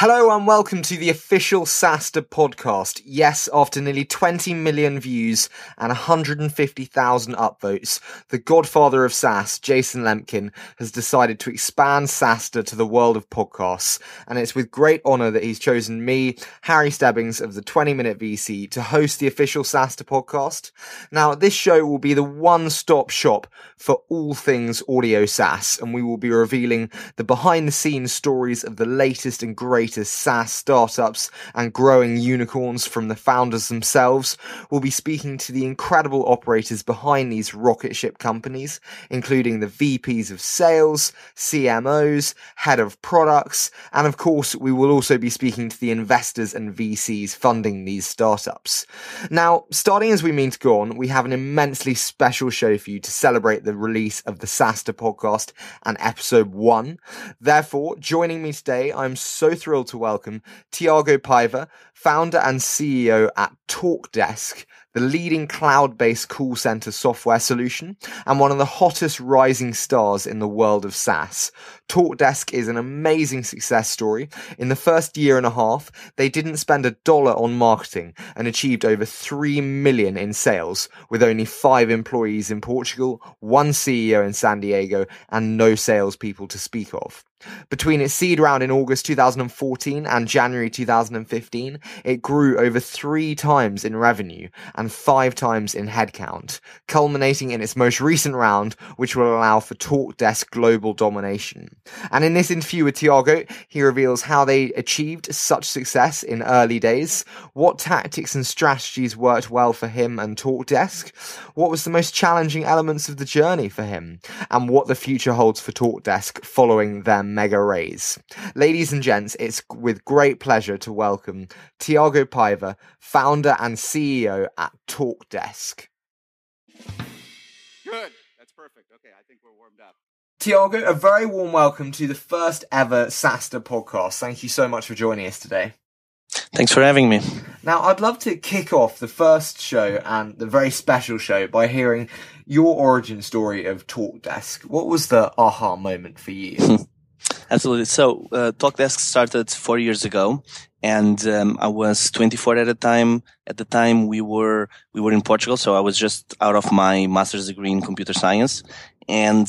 Hello and welcome to the official SaaStr podcast. Yes, after nearly 20 million views and 150,000 upvotes, the godfather of SaaS, Jason Lemkin, has decided to expand SaaStr to the world of podcasts. And it's with great honor that he's chosen me, Harry Stebbings of the 20 Minute VC, to host the official SaaStr podcast. Now, this show will be the one-stop shop for all things audio SaaS, and we will be revealing the behind the scenes stories of the latest and greatest greatest SaaS startups and growing unicorns from the founders themselves. We'll be speaking to the incredible operators behind these rocket ship companies, including the VPs of sales, CMOs, head of products, and of course, we will also be speaking to the investors and VCs funding these startups. Now, starting as we mean to go on, we have an immensely special show for you to celebrate the release of the SaaStr podcast and episode one. Therefore, joining me today, I'm so thrilled thrilled to welcome Tiago Paiva, founder and CEO at TalkDesk, the leading cloud-based call center software solution and one of the hottest rising stars in the world of SaaS. TalkDesk is an amazing success story. In the first year and a half, they didn't spend a dollar on marketing and achieved over 3 million in sales with only five employees in Portugal, one CEO in San Diego, and no salespeople to speak of. Between its seed round in August 2014 and January 2015, it grew over three times in revenue and five times in headcount, culminating in its most recent round, which will allow for TalkDesk global domination. And in this interview with Tiago, he reveals how they achieved such success in early days, what tactics and strategies worked well for him and TalkDesk, what was the most challenging elements of the journey for him, and what the future holds for TalkDesk following their mega raise. Ladies and gents, it's with great pleasure to welcome Tiago Paiva, founder and CEO at TalkDesk. Good. That's perfect. Okay, I think we're warmed up. Tiago, a very warm welcome to the first ever SaaStr podcast. Thank you so much for joining us today. Thanks for having me. Now, I'd love to kick off the first show and the very special show by hearing your origin story of TalkDesk. What was the aha moment for you? Absolutely. So, uh, TalkDesk started four years ago, and um, I was 24 at the time. At the time, we were we were in Portugal, so I was just out of my master's degree in computer science, and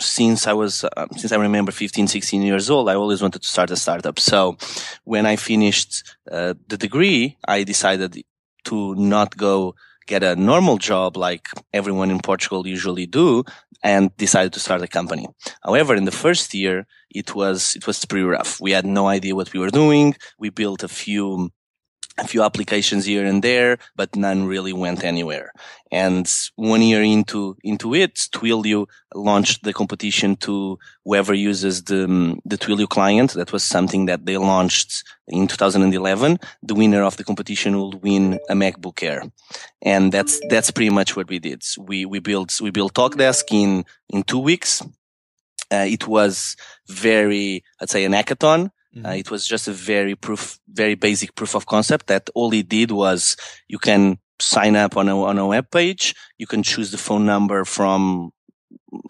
since I was, uh, since I remember 15, 16 years old, I always wanted to start a startup. So when I finished uh, the degree, I decided to not go get a normal job like everyone in Portugal usually do and decided to start a company. However, in the first year, it was, it was pretty rough. We had no idea what we were doing. We built a few a few applications here and there, but none really went anywhere. And one year into, into it, Twilio launched the competition to whoever uses the, the Twilio client. That was something that they launched in 2011. The winner of the competition will win a MacBook Air. And that's, that's pretty much what we did. We, we built, we built TalkDesk in, in two weeks. Uh, it was very, I'd say an hackathon Mm-hmm. Uh, it was just a very proof, very basic proof of concept that all it did was you can sign up on a, on a web page. You can choose the phone number from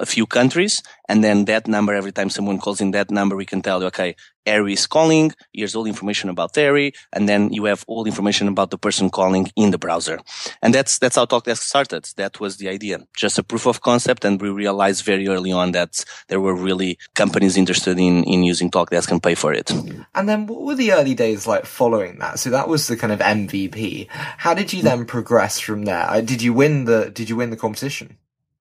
a few countries. And then that number, every time someone calls in that number, we can tell you, okay, Harry is calling. Here's all information about Harry. And then you have all information about the person calling in the browser. And that's, that's how TalkDesk started. That was the idea. Just a proof of concept. And we realized very early on that there were really companies interested in, in using TalkDesk and pay for it. And then what were the early days like following that? So that was the kind of MVP. How did you then progress from there? Uh, did you win the, did you win the competition?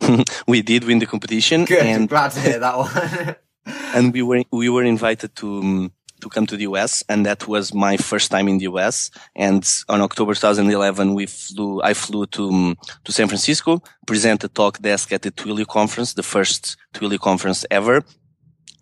we did win the competition. Good. And, glad to hear that one. and we were we were invited to um, to come to the US, and that was my first time in the US. And on October 2011, we flew. I flew to um, to San Francisco, present a TalkDesk at the Twilio conference, the first Twilio conference ever.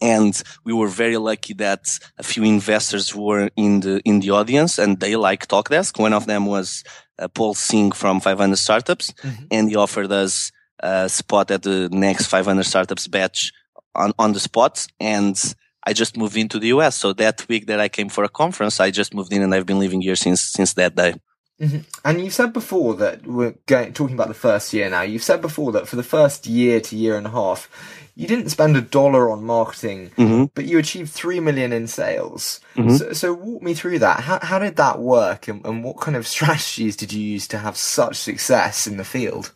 And we were very lucky that a few investors were in the in the audience, and they like TalkDesk. One of them was uh, Paul Singh from 500 Startups, mm-hmm. and he offered us uh, spot at the next 500 startups batch on, on the spot. And I just moved into the US. So that week that I came for a conference, I just moved in and I've been living here since, since that day. Mm-hmm. And you've said before that we're going, talking about the first year now. You've said before that for the first year to year and a half, you didn't spend a dollar on marketing, mm-hmm. but you achieved three million in sales. Mm-hmm. So, so, walk me through that. How, how did that work, and, and what kind of strategies did you use to have such success in the field?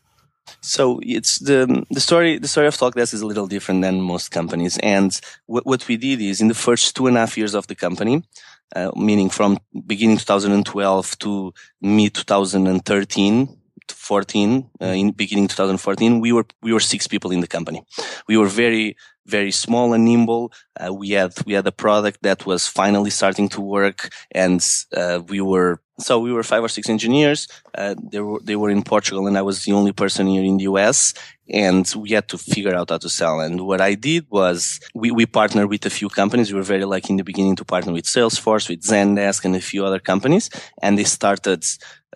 So it's the the story. The story of TalkDesk is a little different than most companies. And what what we did is in the first two and a half years of the company, uh, meaning from beginning 2012 to mid 2013, 14, uh, in beginning 2014, we were we were six people in the company. We were very very small and nimble. Uh, we had we had a product that was finally starting to work, and uh, we were so we were five or six engineers. Uh, they were they were in Portugal, and I was the only person here in the US. And we had to figure out how to sell. And what I did was we, we partnered with a few companies. We were very lucky in the beginning to partner with Salesforce, with Zendesk, and a few other companies. And they started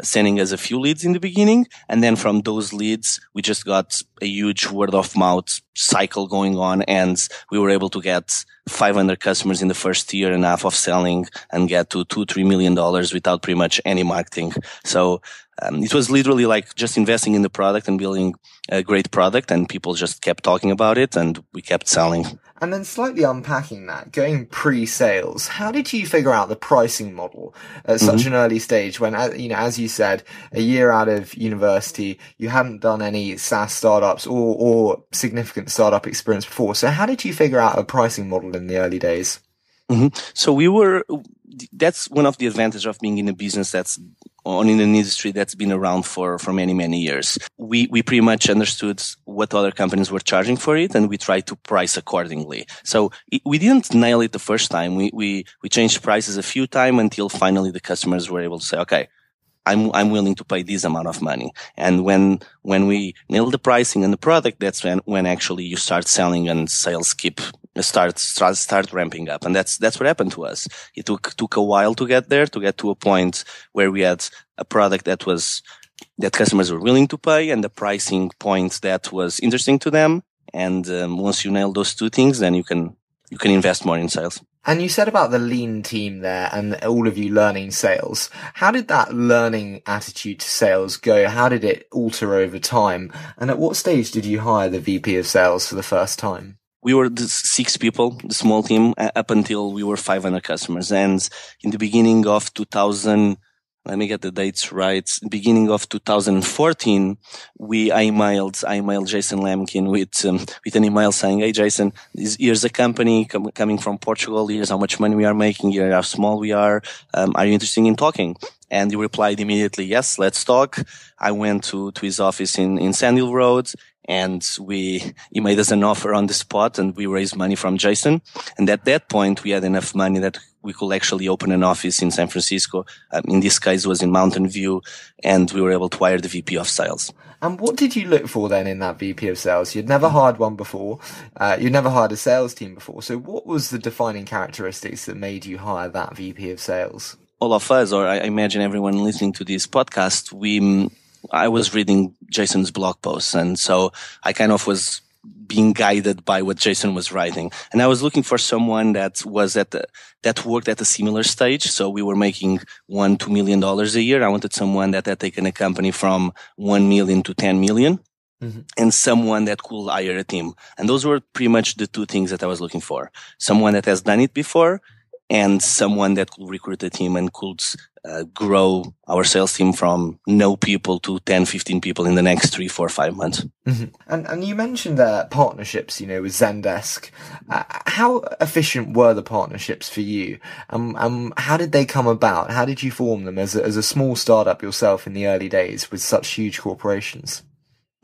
sending us a few leads in the beginning. And then from those leads, we just got a huge word of mouth cycle going on. And we were able to get 500 customers in the first year and a half of selling and get to two, three million dollars without pretty much any marketing. So um, it was literally like just investing in the product and building a great product and people just kept talking about it and we kept selling. And then slightly unpacking that, going pre-sales, how did you figure out the pricing model at such mm-hmm. an early stage when, you know, as you said, a year out of university, you hadn't done any SaaS startups or, or significant startup experience before. So how did you figure out a pricing model in the early days? Mm-hmm. So we were, that's one of the advantages of being in a business that's on in an industry that's been around for, for many, many years. We, we pretty much understood what other companies were charging for it and we tried to price accordingly. So it, we didn't nail it the first time. We, we, we changed prices a few times until finally the customers were able to say, okay, I'm, I'm willing to pay this amount of money. And when, when we nail the pricing and the product, that's when, when actually you start selling and sales keep start, start, ramping up. And that's, that's what happened to us. It took, took a while to get there, to get to a point where we had a product that was, that customers were willing to pay and the pricing point that was interesting to them. And um, once you nail those two things, then you can, you can invest more in sales. And you said about the lean team there and all of you learning sales. How did that learning attitude to sales go? How did it alter over time? And at what stage did you hire the VP of sales for the first time? We were the six people, the small team, up until we were 500 customers. And in the beginning of 2000, let me get the dates right. Beginning of 2014, we I emailed I emailed Jason Lemkin with um, with an email saying, "Hey Jason, here's a company com- coming from Portugal. Here's how much money we are making. Here's how small we are. Um, are you interested in talking?" And he replied immediately, "Yes, let's talk." I went to to his office in in Sand Hill Road and we he made us an offer on the spot and we raised money from jason. And at that point we had enough money that we could actually open an office in san francisco. Um, in this case was in mountain view and we were able to hire the vp of sales. And what did you look for then in that vp of sales? You'd never hired one before. Uh, you'd never hired a sales team before. So what was the defining characteristics that made you hire that vp of sales? All of us, or I imagine everyone listening to this podcast, we I was reading Jason's blog posts. And so I kind of was being guided by what Jason was writing. And I was looking for someone that was at the, that worked at a similar stage. So we were making one, two million dollars a year. I wanted someone that had taken a company from one million to 10 million. Mm-hmm. And someone that could hire a team. And those were pretty much the two things that I was looking for. Someone that has done it before and someone that could recruit a team and could uh, grow our sales team from no people to 10, 15 people in the next three, four, five months. Mm-hmm. And, and you mentioned uh, partnerships, you know, with Zendesk. Uh, how efficient were the partnerships for you? Um, um, how did they come about? How did you form them as a, as a small startup yourself in the early days with such huge corporations?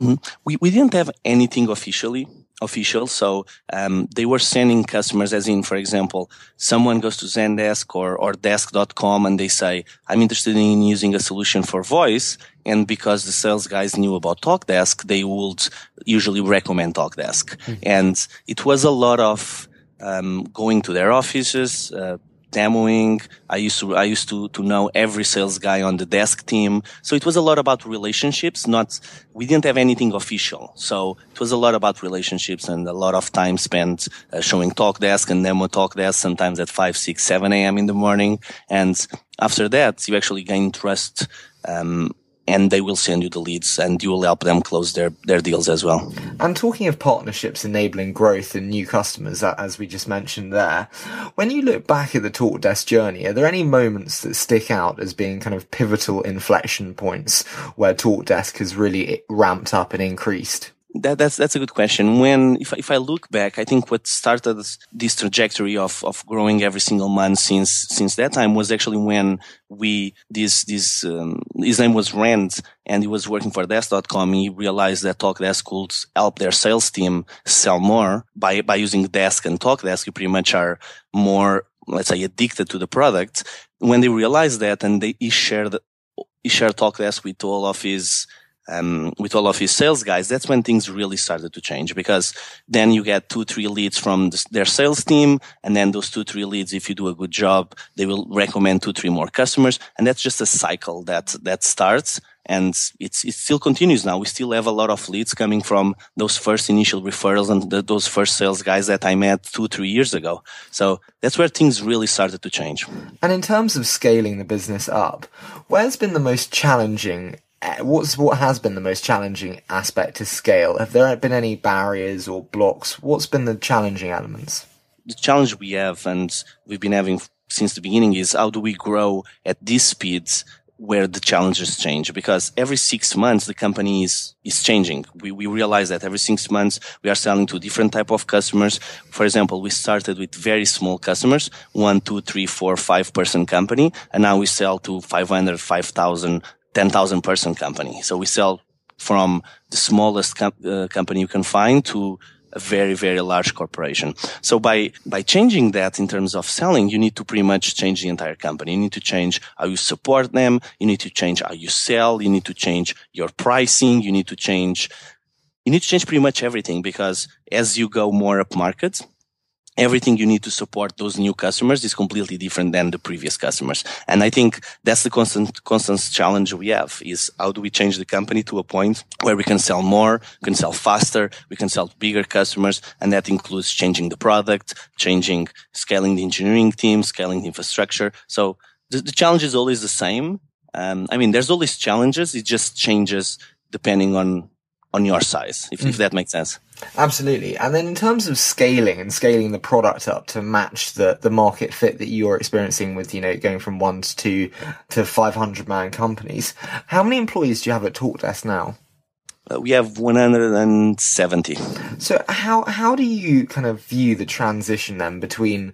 Mm-hmm. We, we didn't have anything officially official. So um, they were sending customers, as in, for example, someone goes to Zendesk or, or desk.com and they say, I'm interested in using a solution for voice. And because the sales guys knew about TalkDesk, they would usually recommend TalkDesk. Mm-hmm. And it was a lot of um, going to their offices, uh, demoing. I used to, I used to, to know every sales guy on the desk team. So it was a lot about relationships, not, we didn't have anything official. So it was a lot about relationships and a lot of time spent uh, showing TalkDesk and demo TalkDesk, sometimes at 5, 6, 7 a.m. in the morning. And after that, you actually gain trust, um, and they will send you the leads and you will help them close their, their deals as well. And talking of partnerships enabling growth and new customers, as we just mentioned there, when you look back at the TalkDesk journey, are there any moments that stick out as being kind of pivotal inflection points where TalkDesk has really ramped up and increased? That, that's that's a good question. When if if I look back, I think what started this trajectory of of growing every single month since since that time was actually when we this this um, his name was Rand and he was working for Desk.com. He realized that TalkDesk could help their sales team sell more by by using Desk and TalkDesk. You pretty much are more let's say addicted to the product. When they realized that, and they he shared he shared TalkDesk with all of his um, with all of his sales guys, that's when things really started to change because then you get two, three leads from the, their sales team. And then those two, three leads, if you do a good job, they will recommend two, three more customers. And that's just a cycle that, that starts. And it's, it still continues now. We still have a lot of leads coming from those first initial referrals and the, those first sales guys that I met two, three years ago. So that's where things really started to change. And in terms of scaling the business up, where's been the most challenging Uh, what's what has been the most challenging aspect to scale? Have there been any barriers or blocks? What's been the challenging elements? The challenge we have, and we've been having since the beginning, is how do we grow at these speeds where the challenges change because every six months the company is, is changing. We, we realize that every six months we are selling to different type of customers. For example, we started with very small customers, one, two, three, four, five person company. And now we sell to 500, 5,000 10,000 person company. So we sell from the smallest com- uh, company you can find to a very, very large corporation. So by, by changing that in terms of selling, you need to pretty much change the entire company. You need to change how you support them. You need to change how you sell. You need to change your pricing. You need to change, you need to change pretty much everything because as you go more up market, everything you need to support those new customers is completely different than the previous customers. And I think that's the constant, constant challenge we have is how do we change the company to a point where we can sell more, can sell faster, we can sell bigger customers. And that includes changing the product, changing, scaling the engineering team, scaling the infrastructure. So the, the challenge is always the same. Um, I mean, there's always challenges. It just changes depending on on your size, if, mm. if that makes sense. Absolutely. And then in terms of scaling and scaling the product up to match the, the market fit that you're experiencing with, you know, going from one to two to 500 man companies, how many employees do you have at TalkDesk now? Uh, we have 170. So how, how do you kind of view the transition then between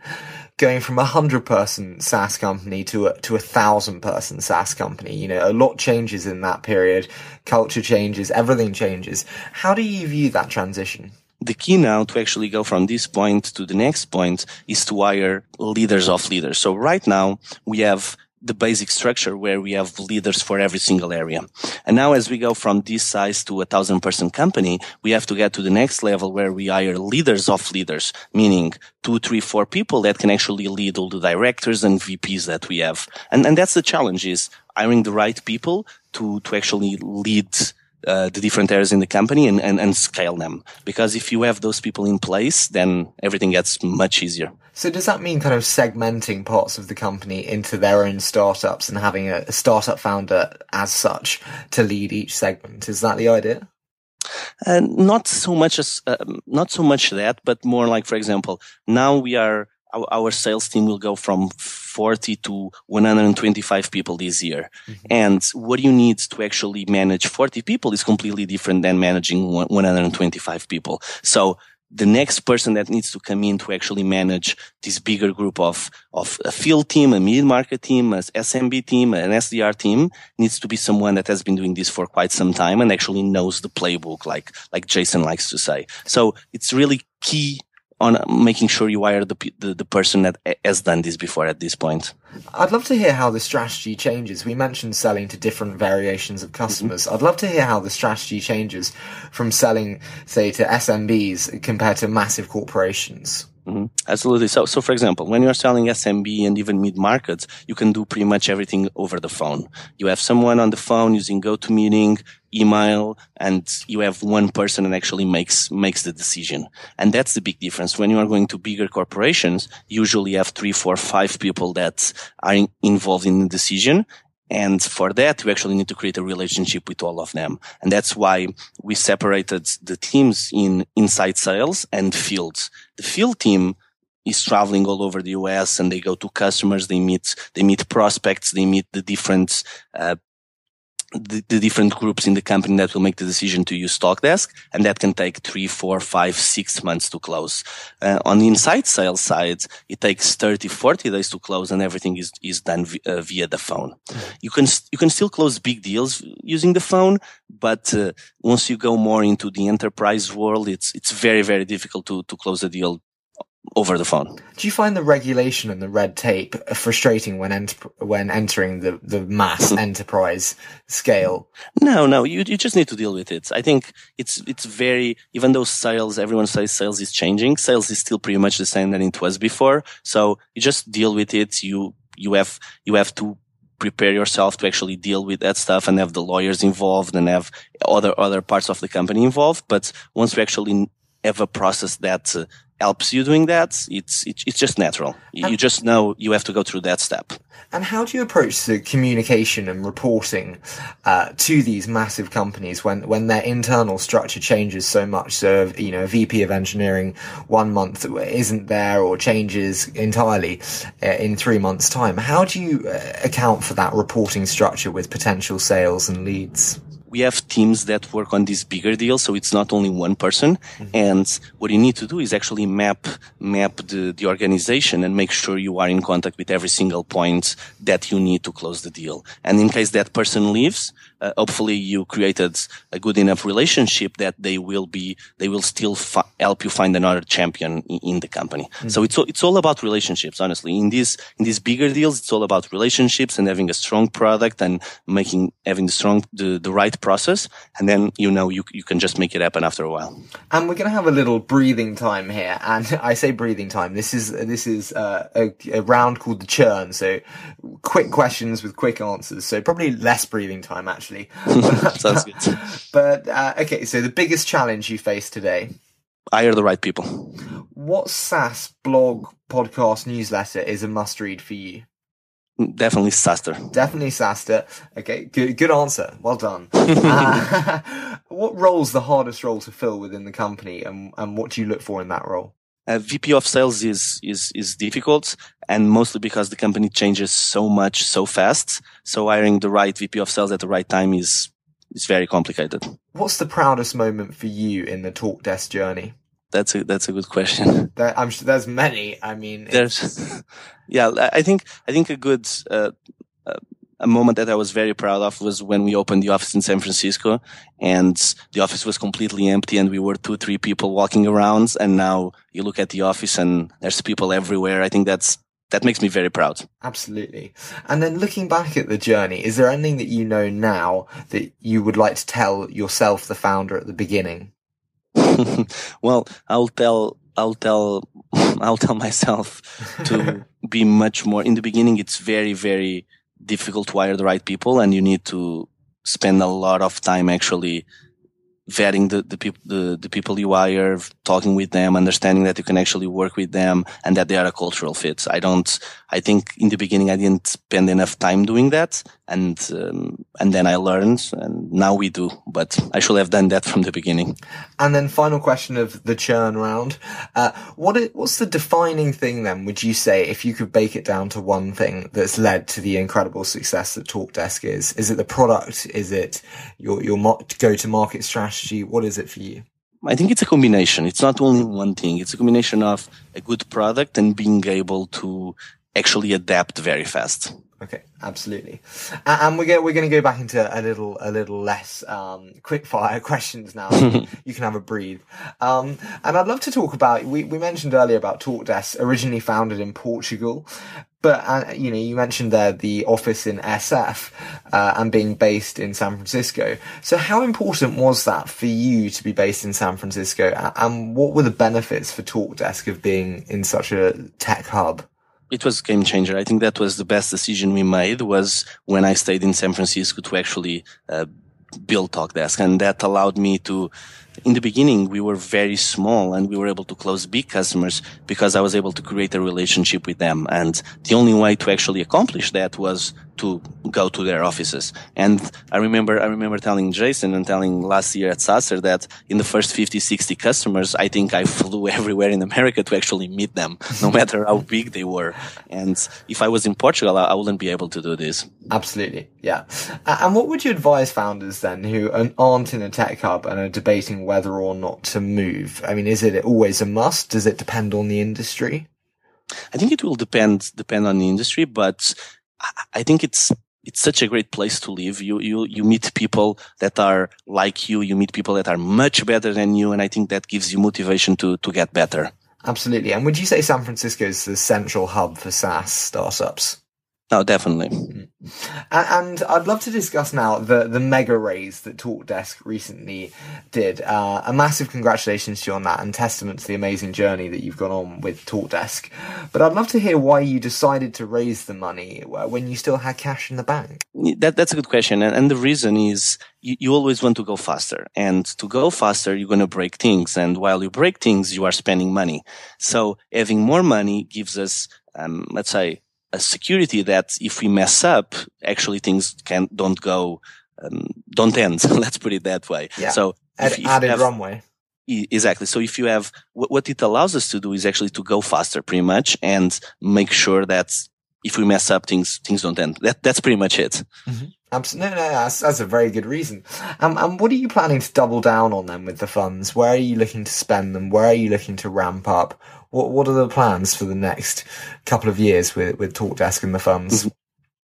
going from a hundred person SaaS company to a, to a thousand person SaaS company. You know, a lot changes in that period. Culture changes, everything changes. How do you view that transition? the key now to actually go from this point to the next point is to hire leaders of leaders. So right now we have the basic structure where we have leaders for every single area. And now as we go from this size to a thousand person company, we have to get to the next level where we hire leaders of leaders, meaning two, three, four people that can actually lead all the directors and VPs that we have. And, and that's the challenge is hiring the right people to, to actually lead uh, the different areas in the company and, and, and scale them. Because if you have those people in place, then everything gets much easier. So does that mean kind of segmenting parts of the company into their own startups and having a, a startup founder as such to lead each segment? Is that the idea? Uh, not so much as uh, not so much that, but more like, for example, now we are our, our sales team will go from 40 to 125 people this year. Mm-hmm. And what you need to actually manage 40 people is completely different than managing 125 people. So the next person that needs to come in to actually manage this bigger group of, of a field team, a mid-market team, an SMB team, an SDR team needs to be someone that has been doing this for quite some time and actually knows the playbook, like, like Jason likes to say. So it's really key on making sure you hire the, the, the person that has done this before at this point. I'd love to hear how the strategy changes. We mentioned selling to different variations of customers. Mm-hmm. I'd love to hear how the strategy changes from selling, say, to SMBs compared to massive corporations. Mm-hmm. Absolutely. So, so for example, when you're selling SMB and even mid markets, you can do pretty much everything over the phone. You have someone on the phone using GoToMeeting, email, and you have one person that actually makes makes the decision. And that's the big difference. When you are going to bigger corporations, usually have three, four, five people that are in, involved in the decision. And for that, we actually need to create a relationship with all of them. And that's why we separated the teams in inside sales and fields. The field team is traveling all over the US and they go to customers, they meet, they meet prospects, they meet the different, uh, the, the, different groups in the company that will make the decision to use Talkdesk, and that can take three, four, five, six months to close. Uh, on the inside sales side, it takes 30, 40 days to close, and everything is is done v- uh, via the phone. You can you can still close big deals using the phone, but uh, once you go more into the enterprise world, it's it's very very difficult to to close a deal over the phone. Do you find the regulation and the red tape frustrating when ent- when entering the, the mass enterprise scale? No, no, you you just need to deal with it. I think it's it's very even though sales everyone says sales is changing, sales is still pretty much the same than it was before. So you just deal with it. You you have you have to prepare yourself to actually deal with that stuff and have the lawyers involved and have other other parts of the company involved. But once we actually have a process that uh, helps you doing that, it's it's, it's just natural. You, you just know you have to go through that step. And how do you approach the communication and reporting uh, to these massive companies when, when their internal structure changes so much? So, you know, a VP of engineering one month isn't there or changes entirely uh, in three months' time. How do you uh, account for that reporting structure with potential sales and leads? We have teams that work on these bigger deals, so it's not only one person. Mm-hmm. And what you need to do is actually map map the, the organization and make sure you are in contact with every single point that you need to close the deal. And in case that person leaves, uh, hopefully you created a good enough relationship that they will be they will still fi- help you find another champion in, in the company. Mm-hmm. So it's it's all about relationships. Honestly, in these in these bigger deals, it's all about relationships and having a strong product and making having the strong the, the right process, and then you know you you can just make it happen after a while. And we're going to have a little breathing time here, and I say breathing time. This is this is uh, a, a round called the churn. So quick questions with quick answers. So probably less breathing time actually. Sounds good. But uh, okay, so the biggest challenge you face today? I Hire the right people. What SaaS blog, podcast, newsletter is a must read for you? Definitely SaaStr. Definitely SaaStr. Okay, good, good answer. Well done. uh, what role's the hardest role to fill within the company, and, and what do you look for in that role? Uh, VP of sales is, is, is difficult and mostly because the company changes so much so fast. So hiring the right VP of sales at the right time is, is very complicated. What's the proudest moment for you in the Talkdesk journey? That's a, that's a good question. There, I'm sure there's many. I mean, there's, yeah, I think, I think a good, uh, uh, a moment that I was very proud of was when we opened the office in San Francisco and the office was completely empty and we were two, three people walking around. And now you look at the office and there's people everywhere. I think that's, that makes me very proud. Absolutely. And then looking back at the journey, is there anything that you know now that you would like to tell yourself, the founder at the beginning? well, I'll tell, I'll tell, I'll tell myself to be much more in the beginning. It's very, very, difficult to hire the right people and you need to spend a lot of time actually vetting the, the people the, the people you hire, talking with them, understanding that you can actually work with them and that they are a cultural fit. I don't I think in the beginning I didn't spend enough time doing that and um, and then I learned and now we do but I should have done that from the beginning. And then final question of the churn round. Uh, what is, what's the defining thing then would you say if you could bake it down to one thing that's led to the incredible success that Talkdesk is? Is it the product? Is it your your go to market strategy? What is it for you? I think it's a combination. It's not only one thing. It's a combination of a good product and being able to actually adapt very fast. Okay. absolutely. And we're going we're going to go back into a little a little less um, quick fire questions now. you can have a breathe. Um, and I'd love to talk about we we mentioned earlier about TalkDesk, originally founded in Portugal. But uh, you know, you mentioned there the office in SF uh, and being based in San Francisco. So, how important was that for you to be based in San Francisco? And what were the benefits for TalkDesk of being in such a tech hub? It was a game changer. I think that was the best decision we made was when I stayed in San Francisco to actually uh, build TalkDesk. And that allowed me to, in the beginning, we were very small and we were able to close big customers because I was able to create a relationship with them. And the only way to actually accomplish that was to go to their offices. And I remember, I remember telling Jason and telling last year at SaaStr that in the first 50, 60 customers, I think I flew everywhere in America to actually meet them, no matter how big they were. And if I was in Portugal, I, wouldn't be able to do this. Absolutely. Yeah. And what would you advise founders then who aren't in a tech hub and are debating whether or not to move? I mean, is it always a must? Does it depend on the industry? I think it will depend depend on the industry, but I think it's it's such a great place to live. You you you meet people that are like you. You meet people that are much better than you, and I think that gives you motivation to to get better. Absolutely. And would you say San Francisco is the central hub for SaaS startups? No, definitely. And I'd love to discuss now the, the mega raise that TalkDesk recently did. Uh, a massive congratulations to you on that and testament to the amazing journey that you've gone on with TalkDesk. But I'd love to hear why you decided to raise the money when you still had cash in the bank. That, that's a good question. And, and the reason is you, you always want to go faster. And to go faster, you're going to break things. And while you break things, you are spending money. So having more money gives us, um, let's say, a security that if we mess up, actually things can don't go, um, don't end. Let's put it that way. Yeah. So if, if added have, runway. Exactly. So if you have what, what it allows us to do is actually to go faster, pretty much, and make sure that if we mess up, things things don't end. That that's pretty much it. Mm-hmm. Absolutely, no, no, that's, that's a very good reason. Um, and what are you planning to double down on then with the funds? Where are you looking to spend them? Where are you looking to ramp up? What What are the plans for the next couple of years with with TalkDesk and the funds? Mm-hmm.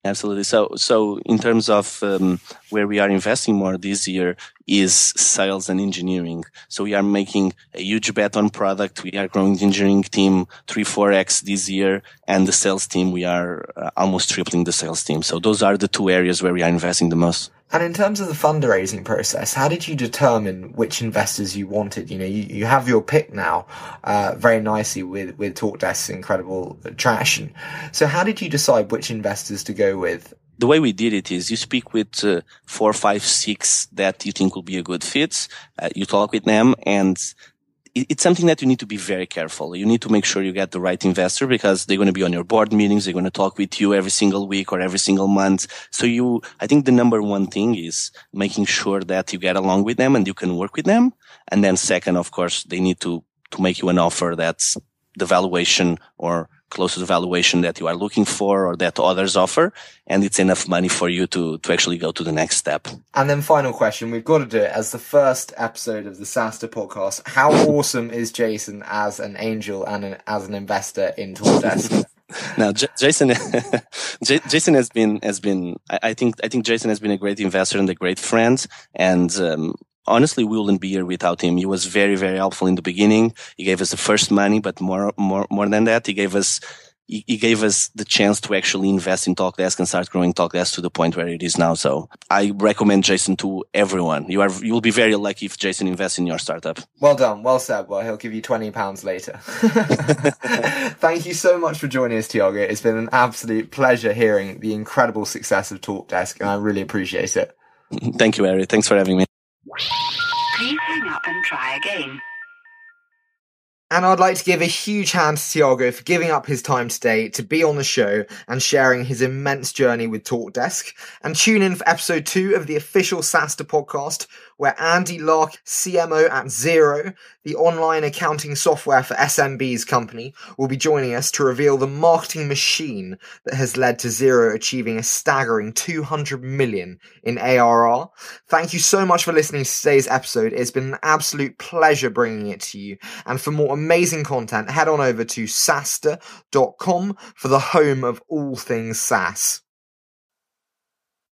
Absolutely. So, so in terms of um, where we are investing more this year is sales and engineering. So we are making a huge bet on product. We are growing the engineering team three, four x this year, and the sales team we are uh, almost tripling the sales team. So those are the two areas where we are investing the most. And in terms of the fundraising process, how did you determine which investors you wanted? You know, you, you have your pick now, uh, very nicely with, with TalkDesk's incredible traction. So how did you decide which investors to go with? The way we did it is you speak with uh, four, five, six that you think will be a good fit. Uh, you talk with them and it's something that you need to be very careful. You need to make sure you get the right investor because they're going to be on your board meetings. They're going to talk with you every single week or every single month. So you, I think the number one thing is making sure that you get along with them and you can work with them. And then second, of course, they need to, to make you an offer that's the valuation or close to the valuation that you are looking for or that others offer. And it's enough money for you to, to actually go to the next step. And then final question. We've got to do it as the first episode of the SaaStr podcast. How awesome is Jason as an angel and an, as an investor in TalkDesk? now J- Jason J- Jason has been has been I, I, think I think Jason has been a great investor and a great friend and um, honestly, we wouldn't be here without him. He was very, very helpful in the beginning. He gave us the first money, but more, more, more than that, he gave us, he, he gave us the chance to actually invest in TalkDesk and start growing TalkDesk to the point where it is now. So I recommend Jason to everyone. You are, you will be very lucky if Jason invests in your startup. Well done. Well said. Well, he'll give you 20 pounds later. Thank you so much for joining us, Tiago. It's been an absolute pleasure hearing the incredible success of TalkDesk and I really appreciate it. Thank you, Harry. Thanks for having me. Please hang up and try again. And I'd like to give a huge hand to Tiago for giving up his time today to be on the show and sharing his immense journey with TalkDesk. And tune in for episode two of the official SaaStr podcast, where Andy Lark, CMO at Xero, the online accounting software for SMBs company, will be joining us to reveal the marketing machine that has led to Xero achieving a staggering 200 million in ARR. Thank you so much for listening to today's episode. It's been an absolute pleasure bringing it to you. And for more amazing content, head on over to SaaStr.com for the home of all things SaaS.